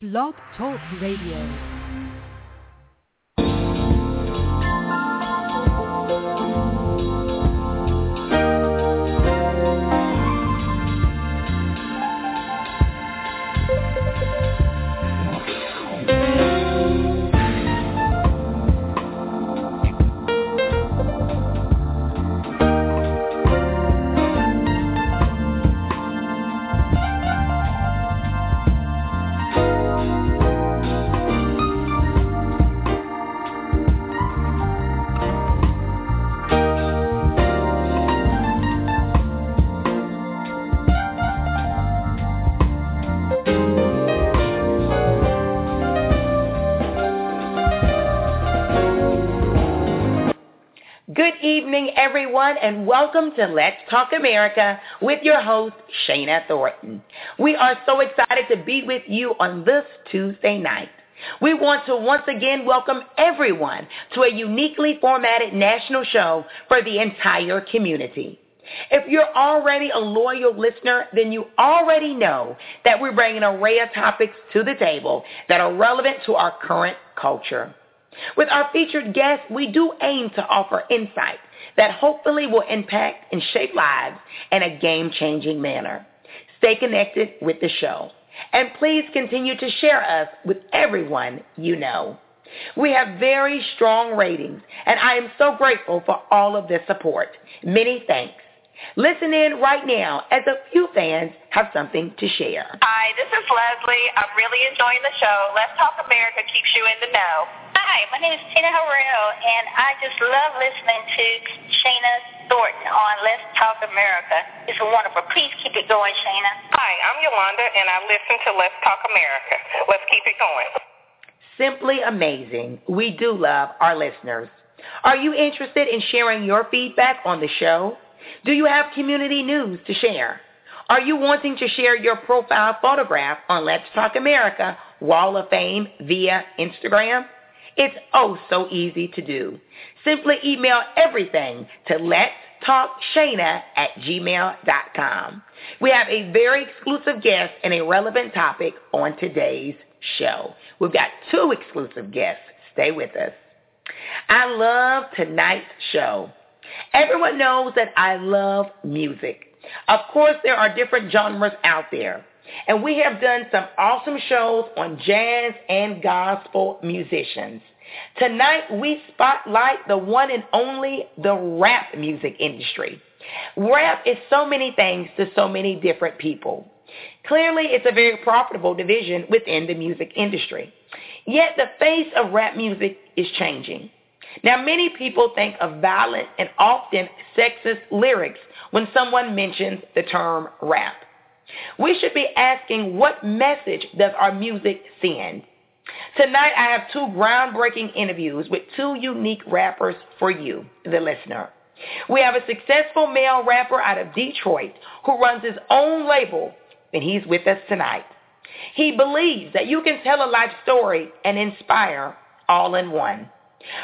Blog Talk Radio. Everyone, and welcome to Let's Talk America with your host, Shana Thornton. We are so excited to be with you on this Tuesday night. We want to once again welcome everyone to a uniquely formatted national show for the entire community. If you're already a loyal listener, then you already know that we bring an array of topics to the table that are relevant to our current culture. With our featured guests, we do aim to offer insight that hopefully will impact and shape lives in a game-changing manner. Stay connected with the show. And please continue to share us with everyone you know. We have very strong ratings, and I am so grateful for all of the support. Many thanks. Listen in right now as a few fans have something to share. Hi, this is Leslie. I'm really enjoying the show. Let's Talk America keeps you in the know. Hi, my name is Tina Harrell, and I just love listening to Shana Thornton on Let's Talk America. It's wonderful. Please keep it going, Shana. Hi, I'm Yolanda, and I listen to Let's Talk America. Let's keep it going. Simply amazing. We do love our listeners. Are you interested in sharing your feedback on the show? Do you have community news to share? Are you wanting to share your profile photograph on Let's Talk America Wall of Fame via Instagram? It's oh so easy to do. Simply email everything to let's talk Shana at gmail.com. We have a very exclusive guest and a relevant topic on today's show. We've got two exclusive guests. Stay with us. I love tonight's show. Everyone knows that I love music. Of course, there are different genres out there. And we have done some awesome shows on jazz and gospel musicians. Tonight, we spotlight the one and only the rap music industry. Rap is so many things to so many different people. Clearly, it's a very profitable division within the music industry. Yet the face of rap music is changing. Now, many people think of violent and often sexist lyrics when someone mentions the term rap. We should be asking what message does our music send? Tonight I have two groundbreaking interviews with two unique rappers for you, the listener. We have a successful male rapper out of Detroit who runs his own label, and he's with us tonight. He believes that you can tell a life story and inspire all in one.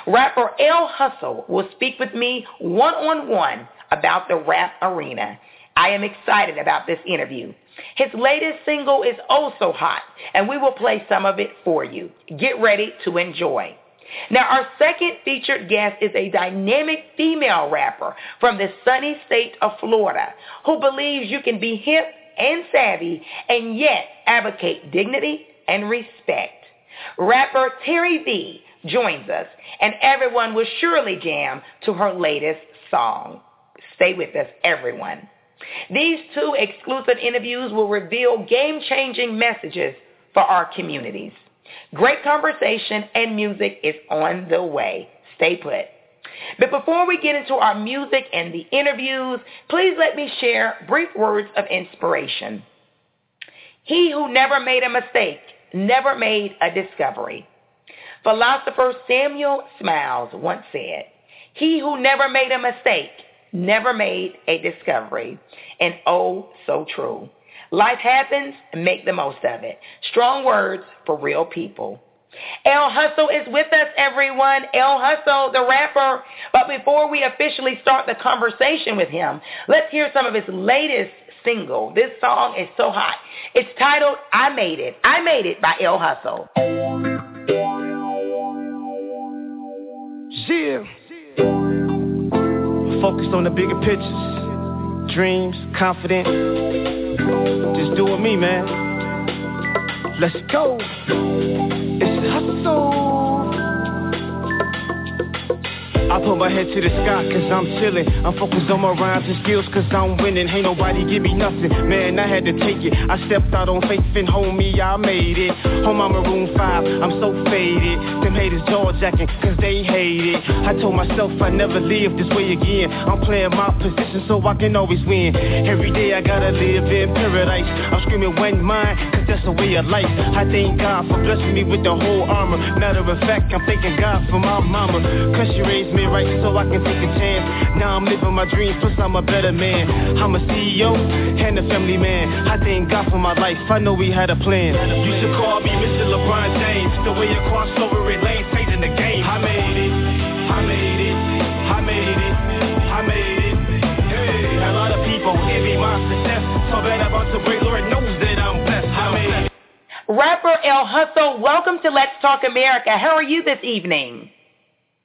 Rapper L Hussle will speak with me one-on-one about the rap arena. I am excited about this interview. His latest single is oh also hot, and we will play some of it for you. Get ready to enjoy. Now, our second featured guest is a dynamic female rapper from the sunny state of Florida who believes you can be hip and savvy and yet advocate dignity and respect. Rapper Terri Vee joins us, and everyone will surely jam to her latest song. Stay with us, everyone. These two exclusive interviews will reveal game-changing messages for our communities. Great conversation and music is on the way. Stay put. But before we get into our music and the interviews, please let me share brief words of inspiration. He who never made a mistake never made a discovery. Philosopher Samuel Smiles once said, he who never made a mistake never made a discovery. And oh, so true. Life happens, make the most of it. Strong words for real people. L Hussle is with us, everyone. L Hussle, the rapper. But before we officially start the conversation with him, let's hear some of his latest single. This song is so hot. It's titled I Made It. I Made It by L Hussle. Yeah. Focused on the bigger pictures. Dreams, confident. Just doing me, man. Let's go. It's hustle. I put my head to the sky cause I'm chillin'. I'm focused on my rhymes and skills cause I'm winning. Ain't nobody give me nothing. Man, I had to take it. I stepped out on faith and homie, I made it. Home I'm a room 5, I'm so faded. Them haters jaw jacking cause they hate it. I told myself I never live this way again. I'm playing my position so I can always win. Every day I gotta live in paradise. I'm screaming when mine cause that's the way of life. I thank God for blessing me with the whole armor. Matter of fact, I'm thanking God for my mama. Cause she raised right so I can take a chance. Now I'm living my dreams, plus I'm a better man. I'm a CEO and a family man. I thank God for my life, I know we had a plan. You should call me Mr. LeBron James. The way you cross over it, the game. I made it, I made it, I made it, I. I made it. Rapper L Hussle, welcome to Let's Talk America. How are you this evening?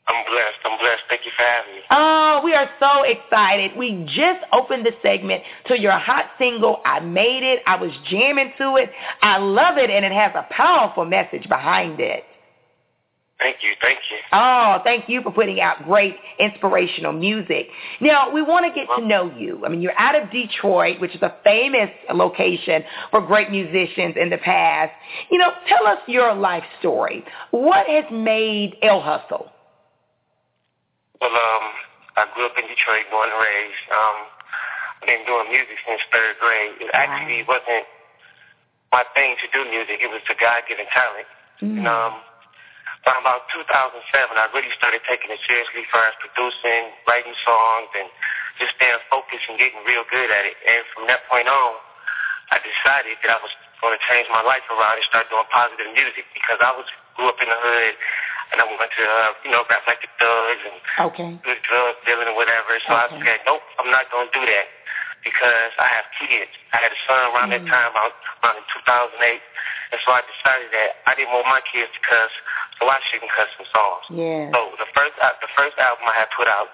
I'm blessed. I'm blessed. Thank you for having me. Oh, we are so excited. We just opened the segment to your hot single, I Made It. I was jamming to it. I love it, and it has a powerful message behind it. Thank you. Thank you. Oh, thank you for putting out great inspirational music. Now, we want to get to know you. I mean, you're out of Detroit, which is a famous location for great musicians in the past. You know, tell us your life story. What has made L Hussle? Well, um, I grew up in Detroit, born and raised. Um, I've been doing music since third grade. It actually wasn't my thing to do music. It was a God-given talent. Mm. And, um, by about 2007, I really started taking it seriously, first producing, writing songs, and just staying focused and getting real good at it. And from that point on, I decided that I was going to change my life around and start doing positive music because I was grew up in the hood and I went to uh, you know rap like the thugs and Okay. good drug dealing and whatever. So I said, nope, I'm not going to do that because I have kids. I had a son around that time, about around in 2008, and so I decided that I didn't want my kids to cuss, so I shouldn't cuss in songs. Yeah. So the first uh, the first album I had put out,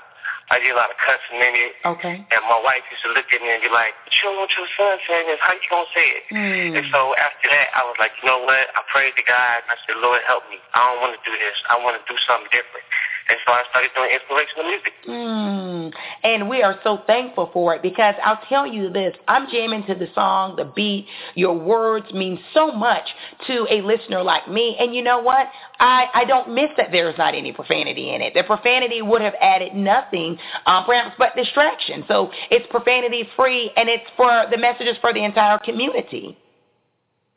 I did a lot of cussing in it. Okay. And my wife used to look at me and be like, "But you don't want your son saying this. How you gonna say it?" Mm. And so after that, I was like, you know what? I prayed to God and I said, Lord, help me. I don't want to do this. I want to do something different. And so I started doing inspirational music. Mm. And we are so thankful for it because I'll tell you this, I'm jamming to the song, the beat, your words mean so much to a listener like me. And you know what? I, I don't miss that there's not any profanity in it. The profanity would have added nothing, um, perhaps but distraction. So it's profanity free and it's for the messages for the entire community.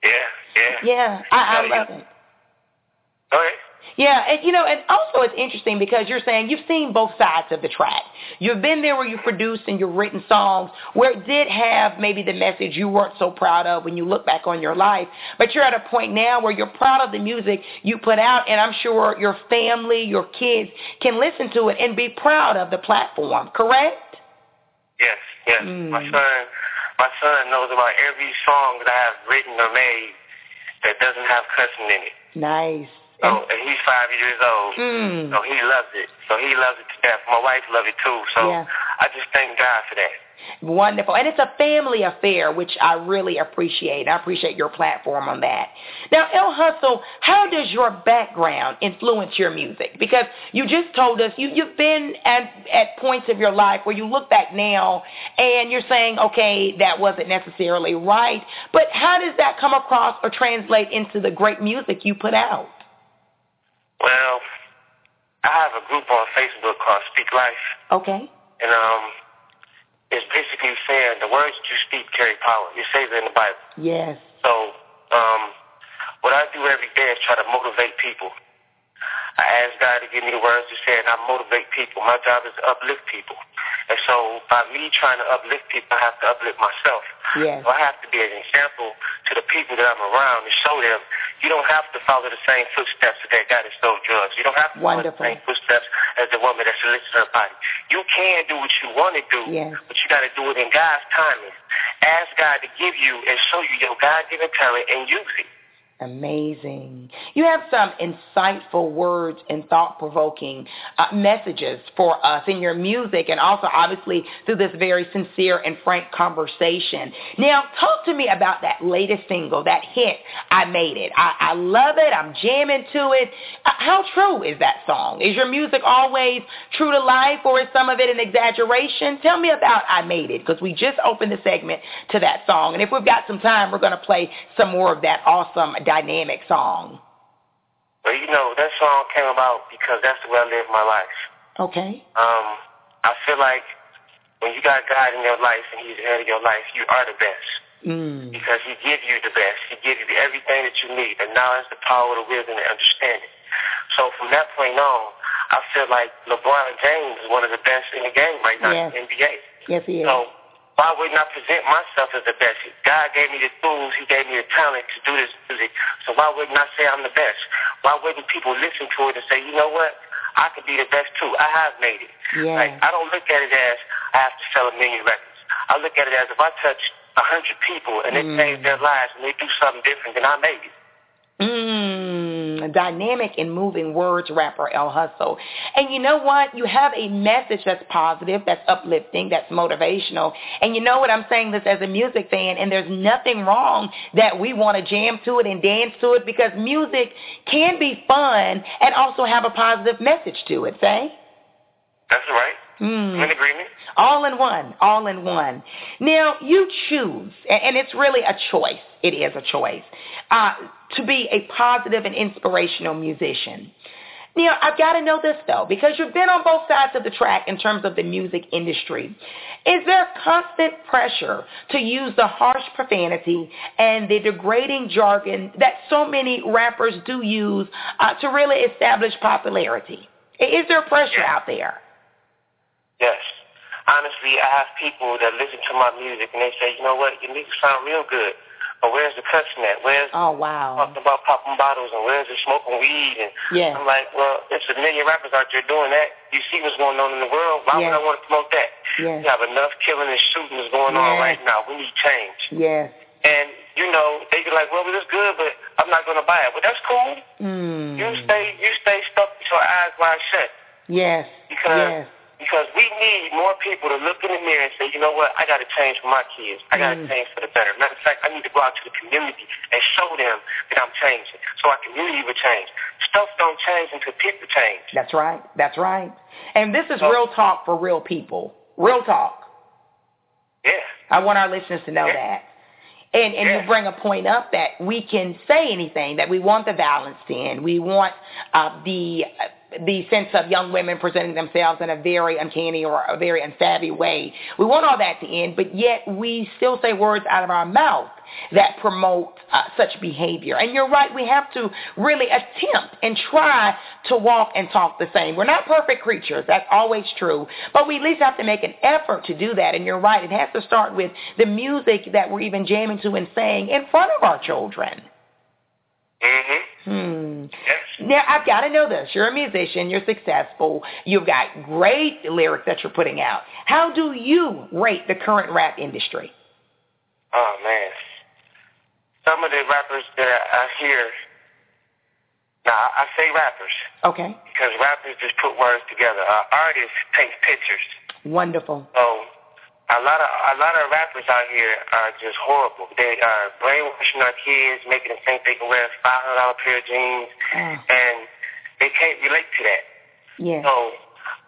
Yeah, yeah. Yeah, I, I love it. Go ahead. Yeah, and you know, and also it's interesting because you're saying you've seen both sides of the track. You've been there where you produced and you've written songs where it did have maybe the message you weren't so proud of when you look back on your life, but you're at a point now where you're proud of the music you put out, and I'm sure your family, your kids can listen to it and be proud of the platform. Correct? Yes, yes. Mm. My son, my son knows about every song that I have written or made that doesn't have cussing in it. Nice. So, and he's five years old. Mm. So he loves it. So he loves it to death. My wife loves it too. So Yeah. I just thank God for that. Wonderful. And it's a family affair, which I really appreciate. I appreciate your platform on that. Now, L Hussle, how does your background influence your music? Because you just told us you, you've been at, at points of your life where you look back now and you're saying, okay, that wasn't necessarily right. But how does that come across or translate into the great music you put out? Well, I have a group on Facebook called Speak Life. Okay. And um, it's basically saying the words that you speak carry power. It says it in the Bible. Yes. So um, what I do every day is try to motivate people. I ask God to give me the words to say, and I motivate people. My job is to uplift people. And so by me trying to uplift people, I have to uplift myself. Yes. So I have to be an example to the people that I'm around to show them You don't have to follow the same footsteps that guy that stole drugs. You don't have to Wonderful. follow the same footsteps as the woman that solicits her body. You can do what you want to do, yes. but you got to do it in God's timing. Ask God to give you and show you your God-given talent and use it. Amazing. You have some insightful words and thought-provoking uh, messages for us in your music and also obviously through this very sincere and frank conversation. Now, talk to me about that latest single, that hit, I Made It. I, I love it. I'm jamming to it. Uh, how true is that song? Is your music always true to life or is some of it an exaggeration? Tell me about I Made It because we just opened the segment to that song. And if we've got some time, we're going to play some more of that awesome dynamic song? Well, you know, that song came about because that's the way I live my life. Okay. Um, I feel like when you got God in your life and He's the head of your life, you are the best. Mm. Because He gives you the best. He gives you everything that you need, the knowledge, the power, the wisdom, the understanding. So from that point on, I feel like LeBron James is one of the best in the game right now yes. in the NBA. Yes, he is. So why wouldn't I present myself as the best? God gave me the tools. He gave me the talent to do this music. So why wouldn't I say I'm the best? Why wouldn't people listen to it and say, you know what? I could be the best too. I have made it. Yeah. Like I don't look at it as I have to sell a million records. I look at it as if I touch a hundred people and they Mm. change their lives and they do something different, then I made it. Mm, dynamic and moving words rapper L Hussle. And you know what? You have a message that's positive, that's uplifting, that's motivational. And you know what? I'm saying this as a music fan, and there's nothing wrong that we want to jam to it and dance to it because music can be fun and also have a positive message to it, say? That's right. Mm. In agreement. All in one, all in one. Now, you choose, and it's really a choice. It is a choice uh, to be a positive and inspirational musician. Now, I've got to know this, though, because you've been on both sides of the track in terms of the music industry. Is there constant pressure to use the harsh profanity and the degrading jargon that so many rappers do use uh, to really establish popularity? Is there pressure out there? Yes. Honestly, I have people that listen to my music and they say, you know what, your music sound real good. But where's the cussing at? Where's oh wow talking about popping bottles and where's the smoking weed? And yeah. I'm like, well, there's a million rappers out there doing that. You see what's going on in the world. Why yes. would I want to promote that? Yes. You have enough killing and shooting is going yes. on right now. We need change. Yes. And you know, they be like, well, it's good, but I'm not going to buy it. Well, that's cool. Mm. You stay, you stay stuck with your eyes wide shut. Yes. Because yes. Because we need more people to look in the mirror and say, you know what, I got to change for my kids. I got to Mm. change for the better. Matter of fact, I need to go out to the community and show them that I'm changing so our community will change. Stuff don't change until people change. That's right. That's right. And this is So- real talk for real people. Real talk. Yeah. I want our listeners to know Yeah. that. And and Yeah. you bring a point up that we can say anything that we want the violence to end. We want uh, the the sense of young women presenting themselves in a very uncanny or a very unsavvy way. We want all that to end, but yet we still say words out of our mouth that promote uh, such behavior. And you're right, we have to really attempt and try to walk and talk the same. We're not perfect creatures, that's always true, but we at least have to make an effort to do that. And you're right, it has to start with the music that we're even jamming to and saying in front of our children. Mm-hmm. Hmm. Now, I've got to know this. You're a musician. You're successful. You've got great lyrics that you're putting out. How do you rate the current rap industry? Oh, man. Some of the rappers that I, hear, now I, I say rappers Okay. because rappers just put words together. Uh, artists take pictures. Wonderful. So a lot of a lot of rappers out here are just horrible. They are brainwashing our kids, making them think they can wear a five hundred dollar pair of jeans, Oh, and they can't relate to that. yeah. So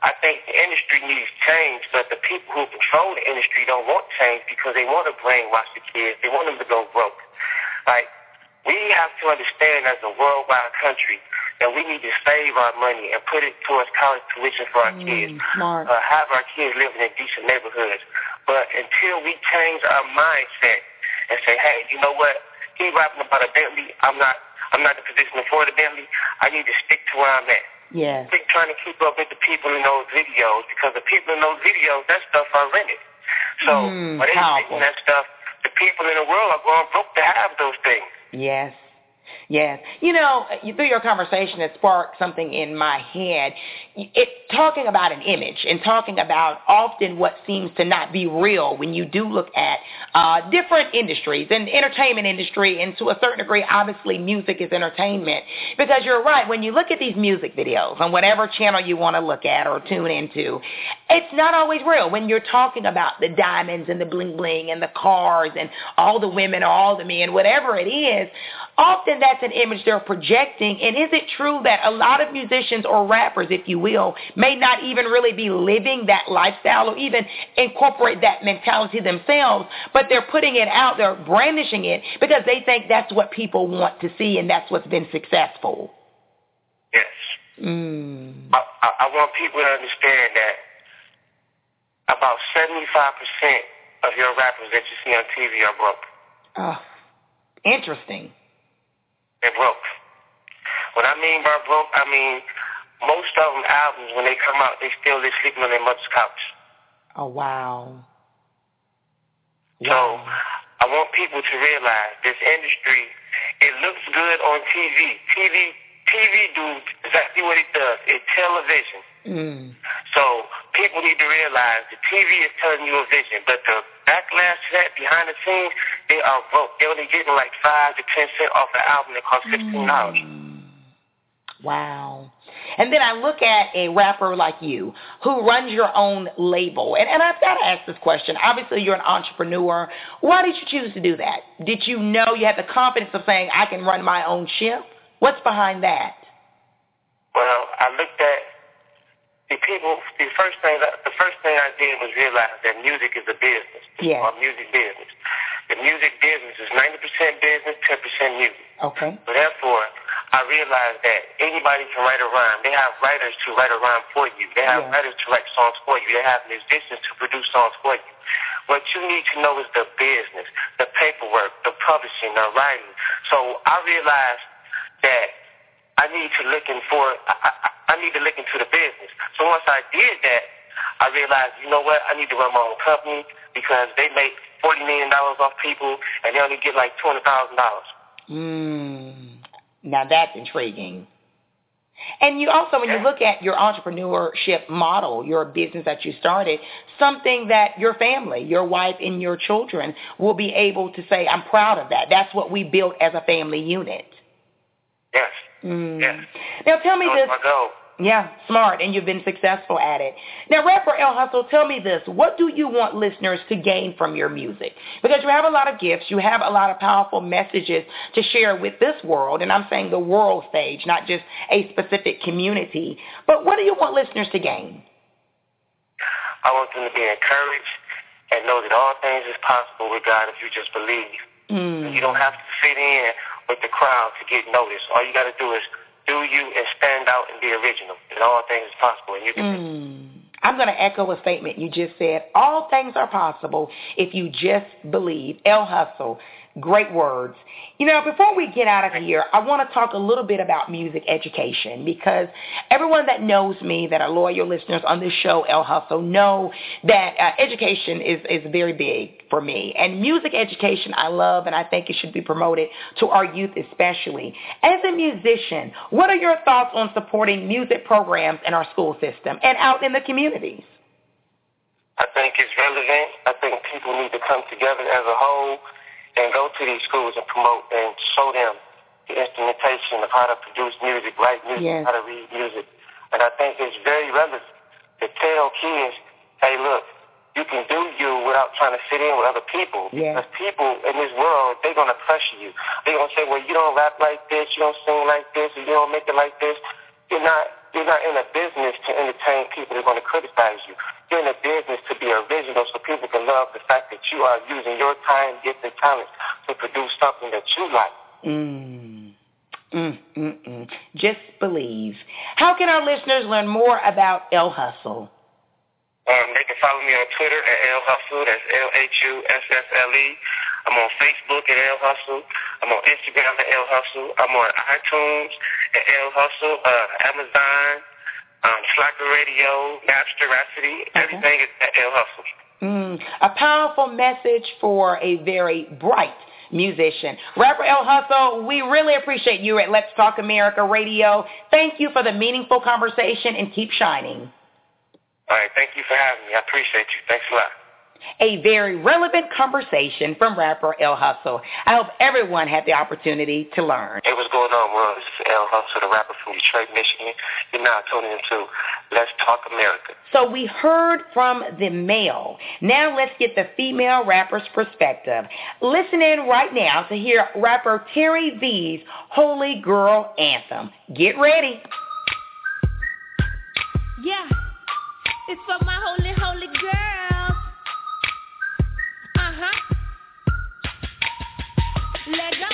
I think the industry needs change, but the people who control the industry don't want change because they want to brainwash the kids. They want them to go broke. Like we have to understand as a worldwide country that we need to save our money and put it towards college tuition for our kids Mm, smart. uh, have our kids living in decent neighborhoods. But until we change our mindset and say, hey, you know what? He rapping about a Bentley. I'm not. I'm not in a position afford a Bentley. I need to stick to where I'm at. Yes. Quit trying to keep up with the people in those videos because the people in those videos, that stuff are rented. So Mm, when they that stuff, the people in the world are going broke to have those things. Yes. Yes. You know, through your conversation, it sparked something in my head. It talking about an image and talking about often what seems to not be real when you do look at uh, different industries and entertainment industry, and to a certain degree, obviously, music is entertainment. Because you're right, when you look at these music videos on whatever channel you want to look at or tune into, it's not always real. When you're talking about the diamonds and the bling bling and the cars and all the women or all the men, whatever it is, often that's an image they're projecting. And is it true that a lot of musicians or rappers, if you will, may not even really be living that lifestyle or even incorporate that mentality themselves, but they're putting it out, they're brandishing it because they think that's what people want to see and that's what's been successful. Yes. Mm. I, I, I want people to understand that about 75% of your rappers that you see on TV are broke. Oh, interesting. They're broke. What I mean by broke, I mean most of them albums when they come out, they still live sleeping on their mother's couch. Oh wow. So I want people to realize this industry, it looks good on TV. TV, TV do exactly what it does. It's television. Mm. So people need to realize the TV is telling you a vision, but the backlash to that behind the scenes, they are broke. They're only getting like five to ten cent off an album that costs fifteen dollars. Mm. Wow. And then I look at a rapper like you who runs your own label. And, and I've got to ask this question. Obviously, you're an entrepreneur. Why did you choose to do that? Did you know you had the confidence of saying, I can run my own ship? What's behind that? Well, I looked at the people. The first thing, that, the first thing I did was realize that music is a business. Yeah. Or music business. The music business is 90% business, 10% music. Okay. So therefore, I realized that anybody can write a rhyme. They have writers to write a rhyme for you. They have Yeah. writers to write songs for you. They have musicians to produce songs for you. What you need to know is the business, the paperwork, the publishing, the writing. So I realized that I need to look in for I, I, I need to look into the business. So once I did that, I realized, you know what, I need to run my own company because they make forty million dollars off people and they only get like two hundred thousand dollars. Mm. Now that's intriguing. And you also, when you look at your entrepreneurship model, your business that you started, something that your family, your wife and your children will be able to say, I'm proud of that. That's what we built as a family unit. Yes. Mm. Yes. Now tell me this. Was my goal. Yeah, smart, and you've been successful at it. Now, rapper L Hussle, tell me this. What do you want listeners to gain from your music? Because you have a lot of gifts. You have a lot of powerful messages to share with this world, and I'm saying the world stage, not just a specific community. But what do you want listeners to gain? I want them to be encouraged and know that all things is possible with God if you just believe. Mm. You don't have to fit in with the crowd to get noticed. All you got to do is do you and stand out and be original. And all things is possible. And you can. Mm. I'm going to echo a statement you just said. All things are possible if you just believe. L Hussle, great words. You know, before we get out of here, I want to talk a little bit about music education because everyone that knows me, that are loyal listeners on this show, L Hussle, know that uh, education is, is very big for me. And music education I love and I think it should be promoted to our youth especially. As a musician, what are your thoughts on supporting music programs in our school system and out in the communities? I think it's relevant. I think people need to come together as a whole and go to these schools and promote and show them the instrumentation of how to produce music, write music, Yes. how to read music. And I think it's very relevant to tell kids, hey, look, you can do you without trying to fit in with other people. Yes. Because people in this world, they're going to pressure you. They're going to say, well, you don't rap like this, you don't sing like this, or you don't make it like this. You're not you're not in a business to entertain people that are going to criticize you. In a business to be original so people can love the fact that you are using your time, gift, and talent to produce something that you like. Mm. Mm, mm, mm. Just believe. How can our listeners learn more about L Hussle? Um, they can follow me on Twitter at L Hussle. That's L-H-U-S-S-L-E. I'm on Facebook at L Hussle. I'm on Instagram at L Hussle. I'm on iTunes at L Hussle, uh, Amazon, um, Slacker Radio, Napster, Rhapsody. Everything is at L Hussle. Mm, a powerful message for a very bright musician. Rapper L Hussle, we really appreciate you at Let's Talk America Radio. Thank you for the meaningful conversation and keep shining. All right, thank you for having me. I appreciate you. Thanks a lot a very relevant conversation from rapper L Hussle. I hope everyone had the opportunity to learn. Hey, what's going on, world? This is L Hussle, the rapper from Detroit, Michigan. You're now tuning into Let's Talk America. So we heard from the male. Now let's get the female rapper's perspective. Listen in right now to hear rapper Terri Vee's Holy Girl Anthem. Get ready. Yeah, it's for my holy, Let go.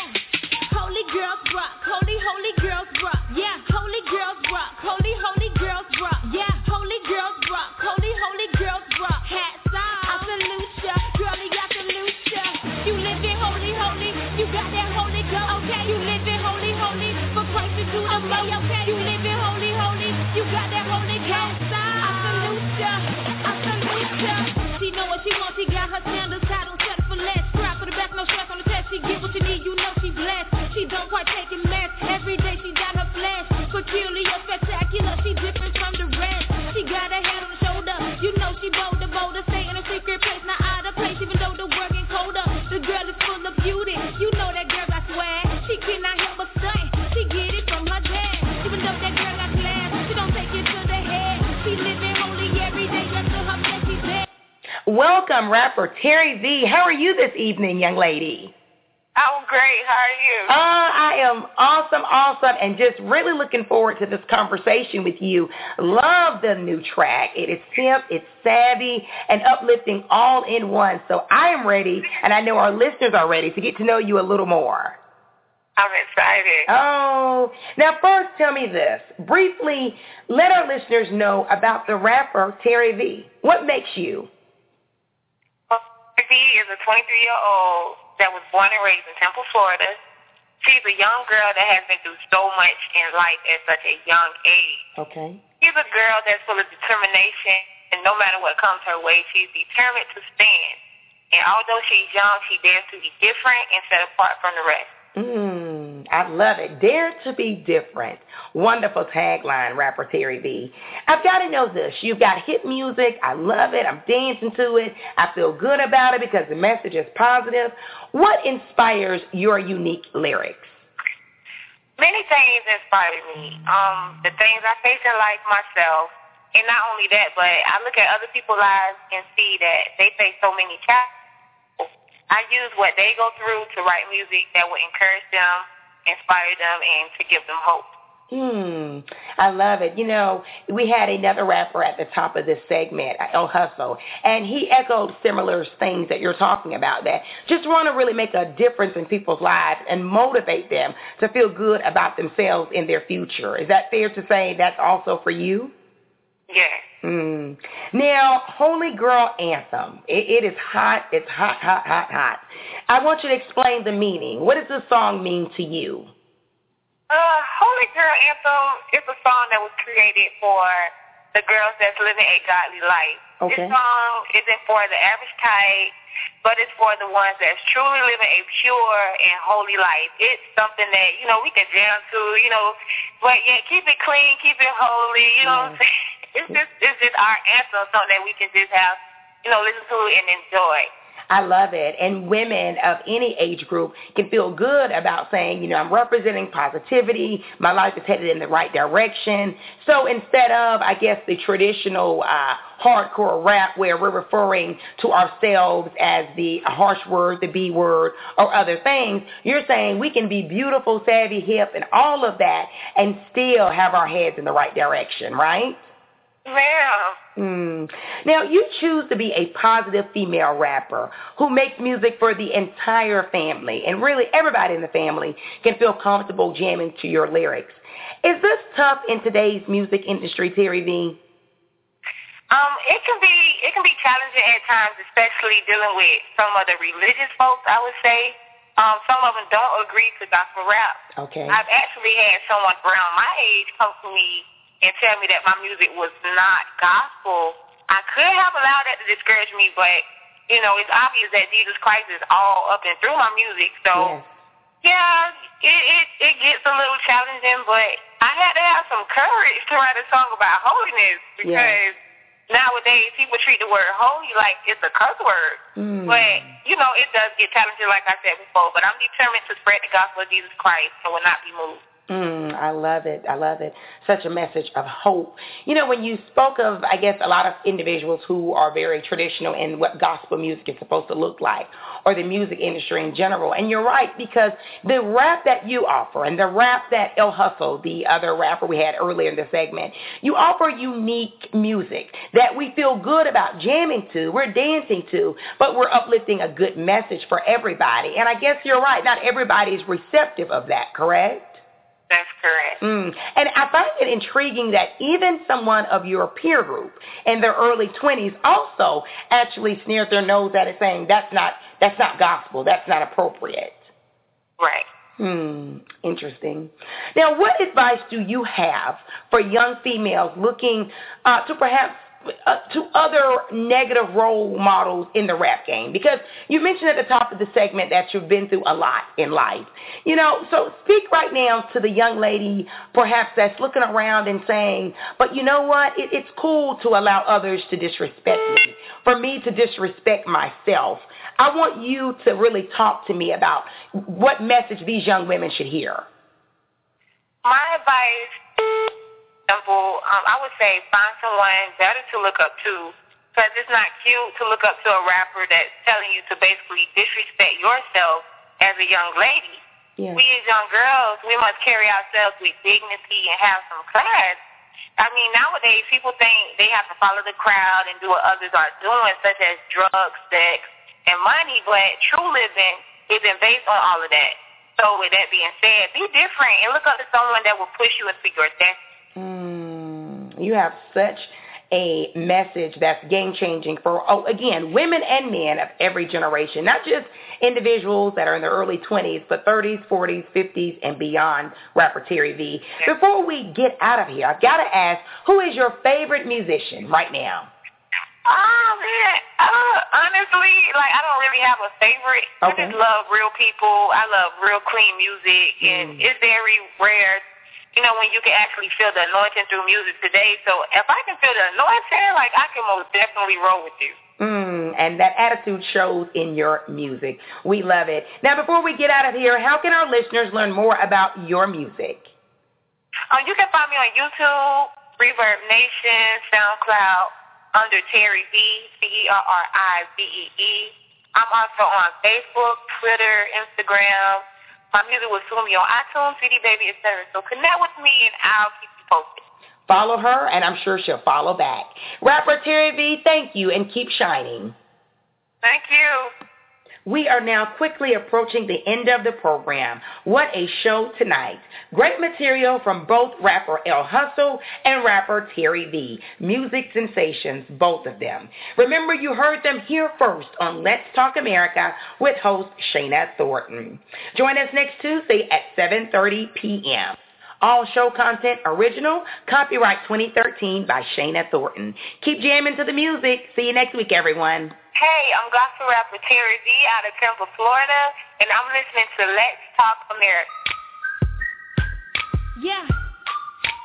Holy girls rock. Holy, holy girls rock. Yeah. Holy girls rock. Holy, holy girls rock. Yeah. Holy girls rock. Holy, holy girls rock. Hats off. I salute ya. Girlie, I salute ya. You living holy, holy. You got that holy ghost. Okay. You living holy, holy. For Christ to do the. Okay. Rapper Terri Vee. How are you this evening, young lady? I'm great. How are you? Uh, I am awesome, awesome, and just really looking forward to this conversation with you. Love the new track. It is hip, it's savvy, and uplifting all in one. So I am ready, and I know our listeners are ready to get to know you a little more. I'm excited. Oh, now first tell me this. Briefly, let our listeners know about the rapper Terri Vee. What makes you? Is a 23-year-old that was born and raised in Tampa, Florida. She's a young girl that has been through so much in life at such a young age. Okay. She's a girl that's full of determination, and no matter what comes her way, she's determined to stand. And although she's young, she dares to be different and set apart from the rest. Mm, I love it. Dare to be different. Wonderful tagline, rapper Terri Vee. I've got to know this. You've got hit music. I love it. I'm dancing to it. I feel good about it because the message is positive. What inspires your unique lyrics? Many things inspire me. Um, the things I face in life myself, and not only that, but I look at other people's lives and see that they face so many challenges I use what they go through to write music that will encourage them, inspire them, and to give them hope. Hmm, I love it. You know, we had another rapper at the top of this segment, L Hussle, and he echoed similar things that you're talking about that just want to really make a difference in people's lives and motivate them to feel good about themselves in their future. Is that fair to say that's also for you? Yes. Mm. Now, Holy Girl Anthem. It, it is hot. It's hot, hot, hot, hot. I want you to explain the meaning. What does this song mean to you? Uh, Holy Girl Anthem is a song that was created for the girls that's living a godly life. Okay. This song isn't for the average type, but it's for the ones that's truly living a pure and holy life. It's something that, you know, we can jam to, you know, but yeah, keep it clean, keep it holy, you know what I'm saying? It's just it's just our anthem, something that we can just have, you know, listen to and enjoy. I love it. And women of any age group can feel good about saying, you know, I'm representing positivity. My life is headed in the right direction. So instead of, I guess, the traditional uh, hardcore rap where we're referring to ourselves as the harsh word, the B word, or other things, you're saying we can be beautiful, savvy, hip, and all of that and still have our heads in the right direction, right? Ma'am. Mm. Now, you choose to be a positive female rapper who makes music for the entire family, and really everybody in the family can feel comfortable jamming to your lyrics. Is this tough in today's music industry, Terri Vee? Um, it can be it can be challenging at times, especially dealing with some of the religious folks. I would say um, some of them don't agree to gospel rap. Okay. I've actually had someone around my age come to me and tell me that my music was not gospel, I could have allowed that to discourage me, but you know, it's obvious that Jesus Christ is all up and through my music. So, Yes. yeah, it, it it gets a little challenging, but I had to have some courage to write a song about holiness because nowadays people treat the word holy like it's a curse word. Mm. But you know, it does get challenging, like I said before. But I'm determined to spread the gospel of Jesus Christ and will not be moved. Mm, I love it. I love it. Such a message of hope. You know, when you spoke of, I guess, a lot of individuals who are very traditional in what gospel music is supposed to look like, or the music industry in general, and you're right because the rap that you offer and the rap that L Hussle, the other rapper we had earlier in the segment, you offer unique music that we feel good about jamming to, we're dancing to, but we're uplifting a good message for everybody. And I guess you're right. Not everybody is receptive of that, correct? That's correct. Mm. And I find it intriguing that even someone of your peer group in their early 20s also actually sneered their nose at it saying that's not that's not gospel, that's not appropriate. Right. Hmm, interesting. Now, what advice do you have for young females looking uh, to perhaps Uh, to other negative role models in the rap game? Because you mentioned at the top of the segment that you've been through a lot in life. You know, so speak right now to the young lady perhaps that's looking around and saying, but you know what? It, it's cool to allow others to disrespect me, for me to disrespect myself. I want you to really talk to me about what message these young women should hear. My advice, simple. Um, I would say find someone better to look up to, because it's not cute to look up to a rapper that's telling you to basically disrespect yourself as a young lady. Yeah. We as young girls, we must carry ourselves with dignity and have some class. I mean, nowadays people think they have to follow the crowd and do what others are doing, such as drugs, sex, and money. But true living isn't based on all of that. So with that being said, be different and look up to someone that will push you into your destiny. Mm, you have such a message that's game changing for, oh, again, women and men of every generation, not just individuals that are in their early 20s, but 30s, 40s, 50s, and beyond, rapper Terri Vee. Before we get out of here, I've got to ask, who is your favorite musician right now? Oh man, uh, honestly, like I don't really have a favorite. Okay. I just love real people. I love real clean music, and Mm. it's very rare, you know, when you can actually feel the anointing through music today. So if I can feel the anointing, like I can most definitely roll with you. Mm, and that attitude shows in your music. We love it. Now, before we get out of here, how can our listeners learn more about your music? Um, you can find me on YouTube, Reverb Nation, SoundCloud, under Terri Vee, C-E-R-R-I-V-E-E. I'm also on Facebook, Twitter, Instagram. My music will soon be on iTunes, CD Baby, etc. So connect with me and I'll keep you posted. Follow her, and I'm sure she'll follow back. Rapper Terri Vee, thank you, and keep shining. Thank you. We are now quickly approaching the end of the program. What a show tonight. Great material from both rapper L Hussle and rapper Terri Vee. Music sensations, both of them. Remember, you heard them here first on Let's Talk America with host Shana Thornton. Join us next Tuesday at 7.30 p.m. All show content original, copyright 2013 by Shana Thornton. Keep jamming to the music. See you next week, everyone. Hey, I'm gospel rapper Terri Vee out of Tampa, Florida, and I'm listening to Let's Talk America. Yeah,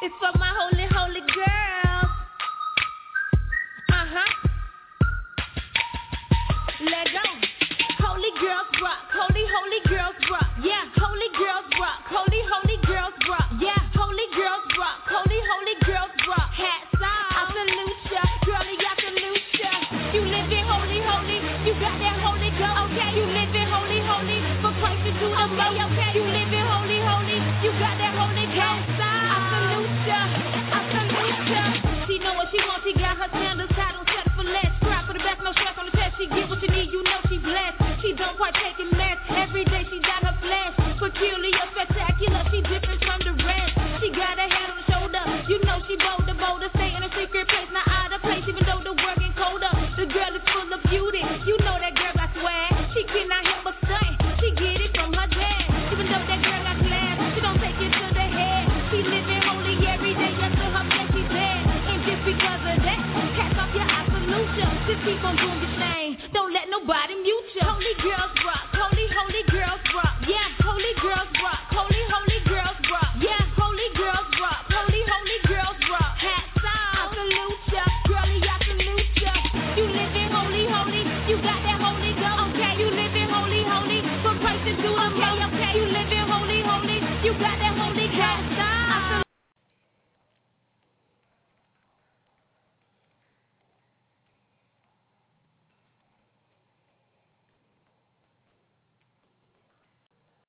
it's for my holy, holy girls. Uh-huh. Let go. Holy girls rock. Holy, holy girls rock. Yeah, holy girls rock. Holy, holy